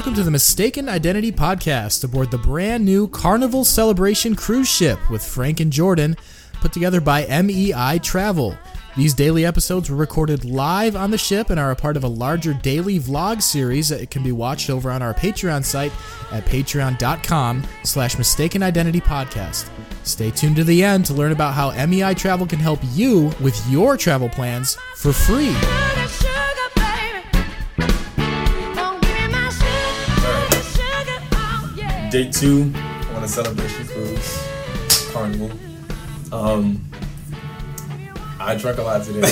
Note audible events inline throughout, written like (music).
welcome to the Mistaken Identity Podcast aboard the brand new Carnival Celebration cruise ship with Frank and Jordan, put together by MEI Travel. These daily episodes were recorded live on the ship and are a part of a larger daily vlog series that can be watched over on our Patreon site at patreon.com slash mistaken identity podcast. Stay tuned to the end to learn about how MEI Travel can help you with your travel plans for free. Day two on a celebration cruise, carnival. Um, I drank a lot today. (laughs) to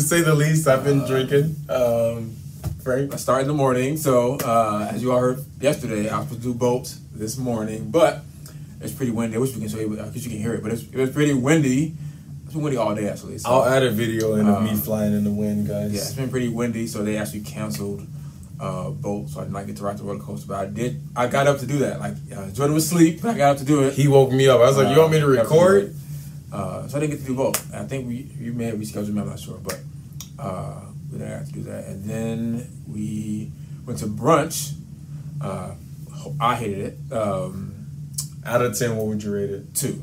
say the least, I've been drinking. Um, Frank, I started in the morning, so uh, as you all heard yesterday, I was supposed to do boats this morning, but it's pretty windy. I wish we can show you, because you can hear it, but it's, it was pretty windy. It's been windy all day actually. So, I'll add a video in of me Um, flying in the wind, guys. yeah, it's been pretty windy, so they actually canceled uh, BOLT, so I did not get to ride the roller coaster. But I did. I got up to do that. Like uh, Jordan was asleep, but I got up to do it. He woke me up. I was like, "You want me to Uh, record?" it. Uh, so I didn't get to do both. I think we you may have rescheduled me. I'm not sure, but uh, we didn't have to do that. And then we went to brunch. Uh, I hated it. Um, Out of ten, what would you rate it? two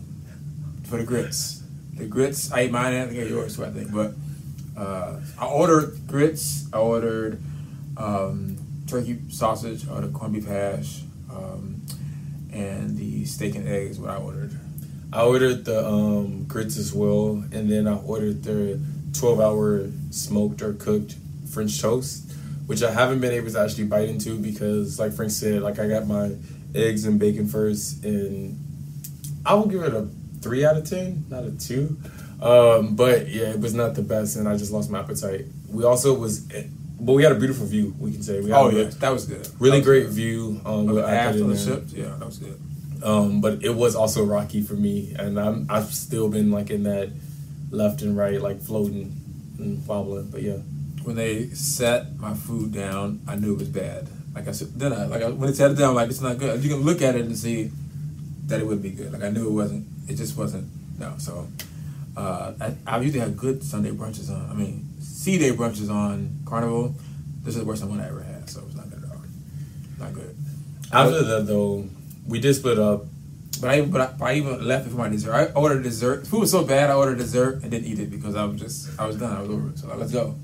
for the grits. The grits, I ate mine and I think I ate yours too, I think. But uh, I ordered grits. I ordered um, turkey sausage, or the corned beef hash, um, and the steak and eggs. What I ordered. I ordered the um, grits as well, and then I ordered the 12 hour smoked or cooked French toast, which I haven't been able to actually bite into because, like Frank said, like I got my eggs and bacon first, and I will give it a three out of ten, not a two. Um, but yeah, it was not the best, and I just lost my appetite. We also was, but we had a beautiful view. We can say we had Oh yeah, that was good. really was great good. view. Um, Of with the aft iPad the ship. Yeah, that was good. Um, but it was also rocky for me, and I'm I've still been like in that left and right, like floating and wobbling. But yeah, When they set my food down, I knew it was bad. Like I said, then I like I, when they set it down, like it's not good. You can look at it and see that it wouldn't be good. Like I knew it wasn't. It just wasn't. No. So uh, I, I usually have good Sunday brunches on. I mean, sea day brunches on Carnival. This is the worst one I ever had. So it's not good at all. Not good. after that though, we did split up. But I, but I, but I even left it for my dessert. I ordered dessert. Food was so bad. I ordered dessert and didn't eat it because I was just I was done. I was over it. So like, let's go,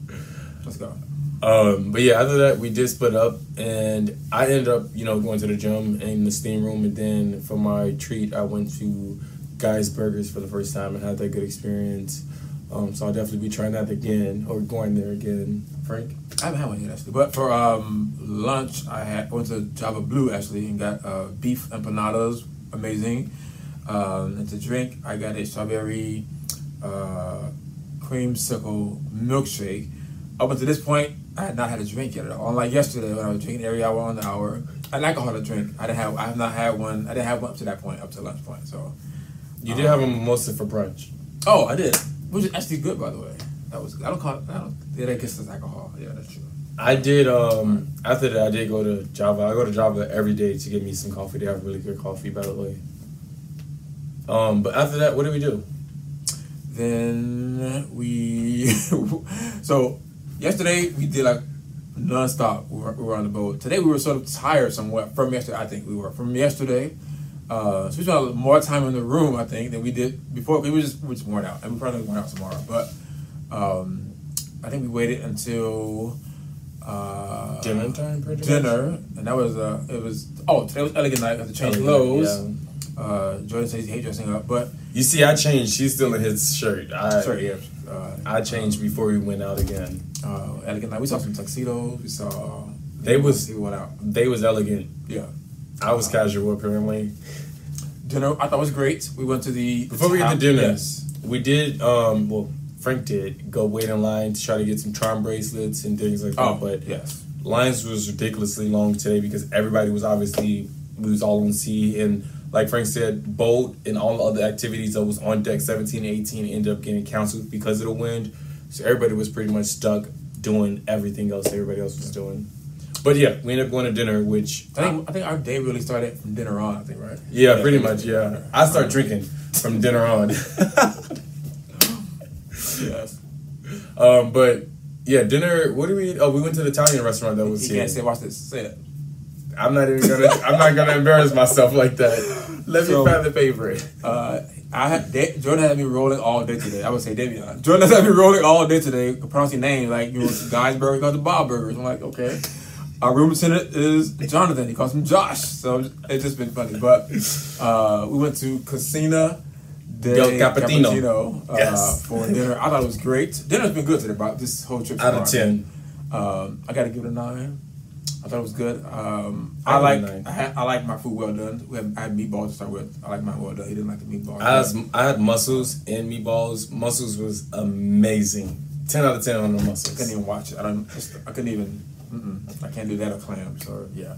let's go. Um, but yeah, after that we did split up, and I ended up you know going to the gym in the steam room, and then for my treat I went to Guy's Burgers for the first time and had that good experience. Um, so I'll definitely be trying that again or going there again. Frank. I haven't had one yet actually. But for um, lunch, I had went to Java Blue actually and got uh, beef empanadas, amazing. Um, and to drink, I got a strawberry uh, creamsicle milkshake. Up until this point, I had not had a drink yet at all. Unlike yesterday when I was drinking every hour on the hour. I had alcohol to drink. I didn't have. I have not had one. I didn't have one up to that point, up to lunch point. So. You did have a mimosa for brunch. Oh, I did. Which is actually good, by the way. That was. I don't call it. I don't. Yeah, that gets us alcohol. Yeah, that's true. I did. Um, after that, I did go to Java. I go to Java every day to get me some coffee. They have really good coffee, by the way. Um, but after that, what did we do? Then we. (laughs) so yesterday we did like nonstop. We were, we were on the boat. Today we were sort of tired somewhat from yesterday. I think we were from yesterday. Uh, so we spent more time in the room, I think, than we did before. We were just we were just worn out, and we probably worn out tomorrow. But um, I think we waited until uh, Dinner time, pretty much? dinner, and that was uh, it was oh today was elegant night. I had to change clothes. Uh, Jordan says he hates dressing up, but You see, I changed. She's still in his shirt. I, sorry, yeah. Uh, I changed before we went out again. uh, elegant night. We saw some tuxedos. We saw. They was- we went out. They was elegant. Yeah. I was casual, apparently. Dinner I thought was great. We went to the Before we get to dinner, Yes. we did. Um, well, Frank did go wait in line to try to get some charm bracelets and things like that. Oh, but yes. lines was ridiculously long today because everybody was obviously we was all on sea and like Frank said, BOLT and all the other activities that was on deck 17 and 18 ended up getting canceled because of the wind. So everybody was pretty much stuck doing everything else everybody else was doing. But yeah, we ended up going to dinner, which I think I think our day really started from dinner on. I think right. yeah, pretty much yeah. I start drinking from dinner on. (laughs) Yes. Um, but Yeah, dinner. What do we? Oh, we went to the Italian restaurant that was You here. can't say watch this. Say it. I'm not even gonna. I'm not gonna embarrass myself like that. Let So- me find the favorite. Uh, I had Da- Jordan had me rolling all day today. I would say Davion. Jordan has had me rolling all day today, pronouncing name like you know Guy's Burger, he calls it Bob Burgers. I'm like, okay. Our room attendant is Jonathan. He calls him Josh. So it's just been funny. But uh, we went to Casina de Del Cappuccino. Cappuccino, uh, Yes. for dinner. I thought it was great. Dinner's been good today, about this whole trip. Out of 10. Um, I got to give it a nine. I thought it was good. Um, I I, give it a like. I, had, I like my food well done. We had, I had meatballs to start with. I like mine well done. He didn't like the meatballs. I had, I had mussels and meatballs. Mussels was amazing. Ten out of ten on the muscles. I couldn't even watch it. I don't. I couldn't even. Mm-mm, I can't do that or clams or yeah.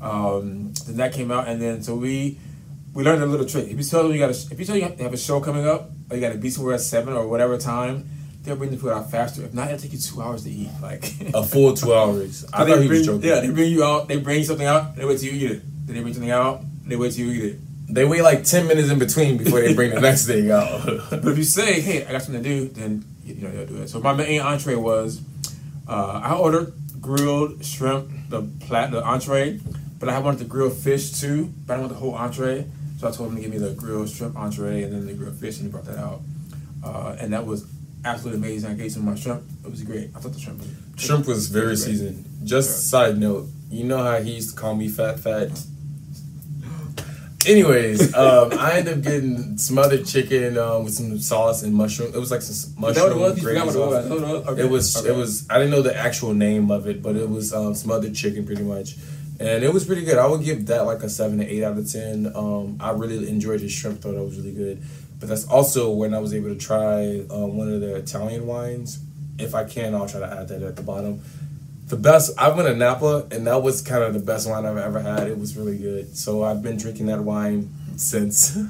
Um, then that came out, and then so we we learned a little trick. If you tell them you got a, if you tell you have a show coming up, or you got to be somewhere at seven or whatever time, they'll bring the food out faster. If not, it'll take you two hours to eat. Like A full two (laughs) hours. I thought he bring, was joking. Yeah, they bring you out. They bring something out. They wait till you eat it. Then they bring something out. They wait till you eat it. They wait like ten minutes in between before they bring the next thing out. (laughs) (laughs) But if you say, "Hey, I got something to do," then you know they'll do it. So my main entree was uh, I ordered grilled shrimp, the plat, the entree, but I wanted the grilled fish too. But I didn't want the whole entree, so I told him to give me the grilled shrimp entree and then the grilled fish, and he brought that out, uh, and that was absolutely amazing. I gave some of my shrimp. It was great. I thought the shrimp was Shrimp was very seasoned. Just Yeah. side note, you know how he used to call me fat fat. Anyways, um, I ended up getting smothered chicken um, with some sauce and mushroom. It was like some mushroom that what it was? You what it was. Is it was? Okay. It was Okay. it was I didn't know the actual name of it, but it was um, smothered chicken pretty much, and it was pretty good. I would give that like a seven to eight out of ten. Um, I really enjoyed the shrimp; thought that was really good. But that's also when I was able to try um, one of the Italian wines. If I can, I'll try to add that at the bottom. The best I went to Napa, and that was kind of the best wine I've ever had. It was really good. So I've been drinking that wine since. (laughs) I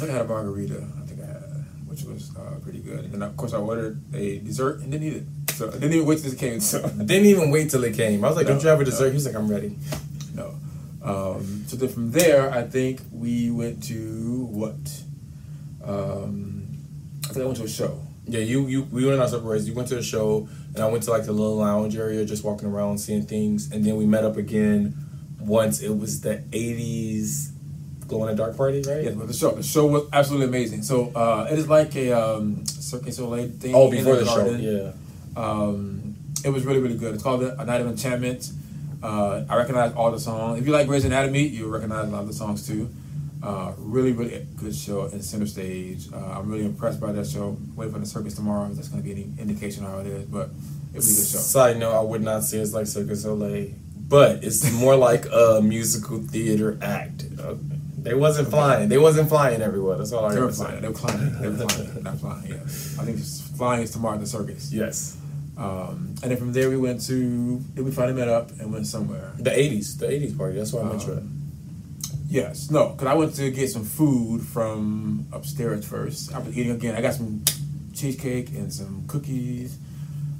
think I had a margarita. I think I had, which was uh, pretty good. And then of course I ordered a dessert and didn't eat it. So I didn't even wait till it came. So I Didn't even wait till it came. I was like, No, "Don't you have a no. dessert?" He was like, "I'm ready." no. Um, so then from there, I think we went to what? Um, I think I went to a show. Yeah, you you we went on our separate ways. You went to the show, and I went to like the little lounge area, just walking around, seeing things, and then we met up again. Once it was the '80s glow in the dark party, right? Yeah, but the show. The show was absolutely amazing. So uh, it is like a um, Cirque du Soleil thing. Oh, before the the show, yeah. Um, it was really, really good. It's called A Night of Enchantment. Uh, I recognize all the songs. If you like Grey's Anatomy, you'll recognize a lot of the songs too. Uh, really, really good show in center stage. Uh, I'm really impressed by that show. Wait for the circus tomorrow. if That's going to be any indication of how it is, but it was a good show. Side note: I would not say it's like Circus Soleil, but it's more like a musical theater act. Uh, they wasn't flying. They wasn't flying everywhere. That's all I remember. They were flying. They were climbing. They were flying. (laughs) Not flying. Yeah. I think flying is tomorrow at the circus. Yes, Um, and then from there we went to. Then we finally met up and went somewhere. the '80s, the '80s party. That's why I met you at. Yes, no, because I went to get some food from upstairs first. I was eating again. I got some cheesecake and some cookies.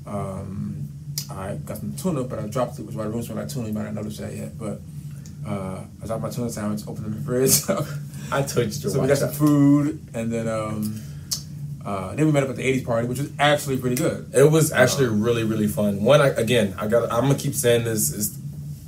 Um, I got some tuna, but I dropped it, which my room smelled like tuna. You might not notice that yet, but uh, I dropped my tuna sandwich, opened in the fridge. (laughs) I touched your so we got some food, and then um, uh, then we met up at the '80s party, which was actually pretty good. It was actually really really fun. One, I, again, I got. I'm gonna keep saying this as,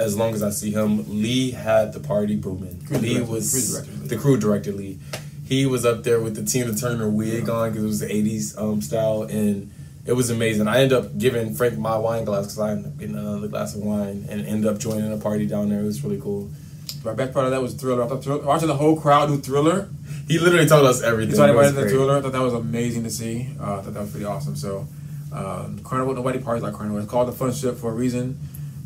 as long as I see him. Lee had the party booming. Crew Lee director, was crew director the crew director Lee. He was up there with the Tina Turner wig on because it was the '80s um, style, and it was amazing. I ended up giving Frank my wine glass because I ended up getting another glass of wine and ended up joining a party down there. It was really cool. My best part of that was Thriller. I thought Thriller, watching the whole crowd do Thriller. He literally told us everything. He was everybody the. Thriller. I thought that was amazing to see. Uh, I thought that was pretty awesome. So, um, Carnival, nobody parties like Carnival. It's called the Fun Ship for a reason.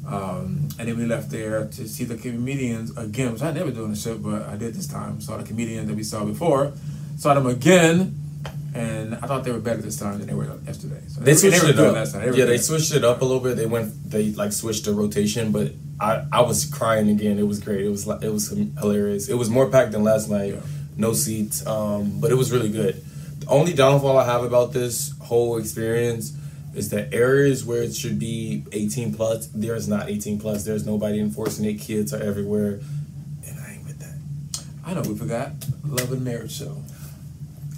Um, and then we left there to see the comedians again, which I never do on the ship, but I did this time. Saw the comedians that we saw before. Saw them again, and I thought they were better this time than they were yesterday. So They were- switched were it up. last time. were yeah, they switched it up a little bit. They went, they like switched the rotation, but I, I was crying again. It was great. It was like it was hilarious. It was more packed than last night. Yeah. No seats, um, but it was really good. The only downfall I have about this whole experience is that areas where it should be 18 plus, there's not 18 plus. There's nobody enforcing it. Kids are everywhere, and I ain't with that. I know we forgot Love and Marriage Show.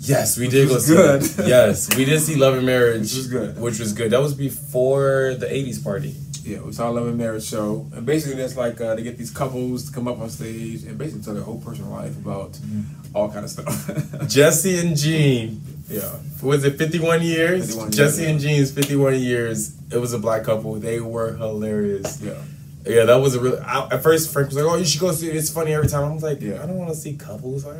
Yes, we Which did go see good. it. Yes, we did see Love and Marriage, Which was good. Which was good. That was before the '80s party. Yeah, we saw Love and Marriage show, and basically that's like uh, they get these couples to come up on stage and basically tell their whole personal life about Mm-hmm. all kind of stuff. (laughs) Jesse and Jean. yeah, Was it 51 years? 51 years, Jesse yeah. and Jean's 51 years. It was a black couple. They were hilarious. yeah. Yeah, that was a really. I, at first, Frank was like, "Oh, you should go see it. It's funny every time." I was like, Yeah. "I don't want to see couples." I-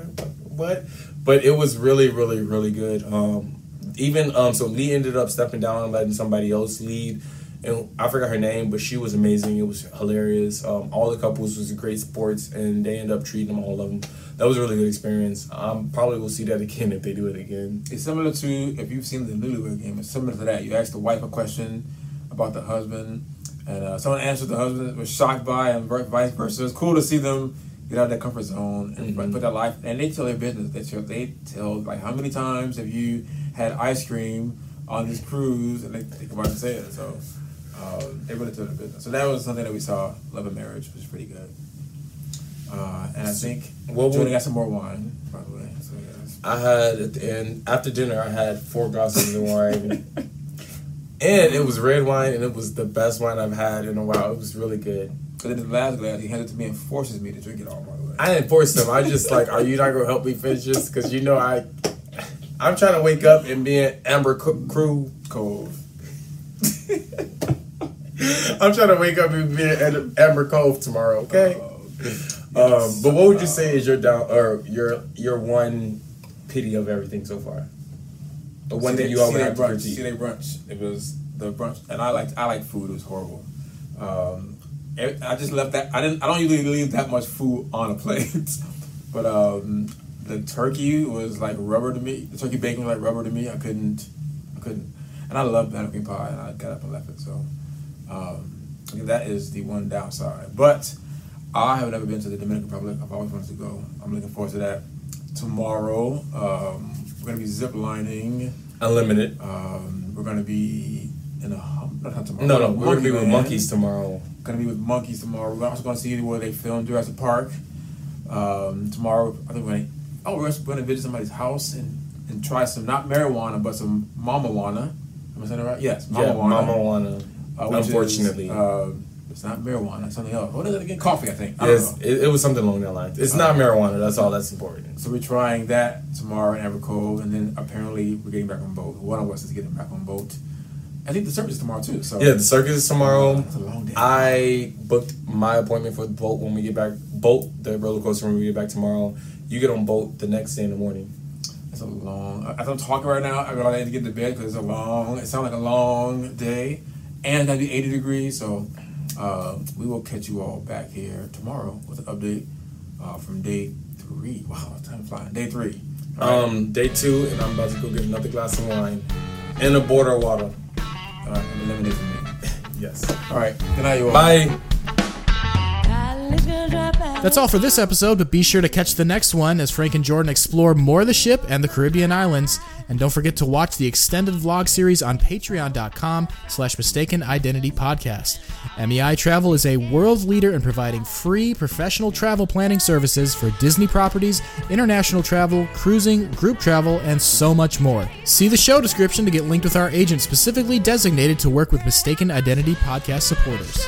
What? But it was really, really, really good. Um, even um, so, Lee ended up stepping down and letting somebody else lead, and I forgot her name, but she was amazing. It was hilarious. Um, all the couples was great sports, and they end up treating them all of them. That was a really good experience. Um, probably will see that again if they do it again. It's similar to if you've seen the Newlywed Game. It's similar to that. You ask the wife a question about the husband, and uh, someone answered the husband was shocked by, and vice versa. It's cool to see them get out of their comfort zone and Mhm. put their life. And they tell their business. They tell, they tell like how many times have you had ice cream on this cruise, and they come about and say it. So um, they really tell their business. So that was something that we saw. Love and Marriage was pretty good. Uh, and I think What Jordan got some more wine, by the way. So yes. I had at the end after dinner. I had four glasses of wine, (laughs) and it was red wine, and it was the best wine I've had in a while. It was really good. But then the last glass, he handed it to me and forces me to drink it all, by the way. I didn't force him. I just like, are you not gonna help me finish this? Because you know I, I'm trying to wake up and be an Amber Crew Cove. (laughs) (laughs) I'm trying to wake up and be in Amber Cove tomorrow. Okay. Uh, Um, but what would you say is your down or your your one pity of everything so far? The one see thing you always see they have to brunch. See they brunch. It was the brunch, and I liked I like food. It was horrible. Um, I just left that. I didn't. I don't usually leave that much food on a plate, (laughs) but um, the turkey was like rubber to me. The turkey bacon was like rubber to me. I couldn't. I couldn't. And I love banana pie, and I got up and left it. So um, I think that is the one downside. But I have never been to the Dominican Republic. I've always wanted to go. I'm looking forward to that. Tomorrow, um, we're gonna be zip lining. Unlimited. Um, we're gonna be in a hum- not, not tomorrow. No, no, we're gonna be with monkeys tomorrow. Gonna be with monkeys tomorrow. We're also gonna see where they filmed Jurassic Park. Um, tomorrow, I think we're gonna oh we're gonna visit somebody's house and, and try some not marijuana but some mamajuana. Am I saying that right? Yes, Yeah, mamajuana. Uh, which is, unfortunately. uh, it's not marijuana. It's something else. What is it again? Coffee, I think. I Yes, it, it was something along that line. It's not marijuana. That's all that's important. So we're trying that tomorrow in Amber Cove, and then apparently we're getting back on BOLT. One of us is getting back on BOLT. I think the circus is tomorrow too. So Yeah, the circus is tomorrow. It's a long day. I booked my appointment for the BOLT when we get back. BOLT the roller coaster when we get back tomorrow. You get on BOLT the next day in the morning. It's a long. As I'm talking right now, I gotta to get to bed because it's a long. It sounds like a long day, and it's gonna be 80 degrees. So uh, we will catch you all back here tomorrow with an update uh, from day three. (laughs) Wow, time flying. Day three. All right. Um, day two, and I'm about to go get another glass of wine and a border of water. all right, I'm eliminating me. (laughs) Yes. All right. Good night, you all. Bye. That's all for this episode, but be sure to catch the next one as Frank and Jordan explore more of the ship and the Caribbean islands. And don't forget to watch the extended vlog series on patreon.com slash mistaken identity podcast. MEI Travel is a world leader in providing free professional travel planning services for Disney properties, international travel, cruising, group travel, and so much more. See the show description to get linked with our agent specifically designated to work with mistaken identity podcast supporters.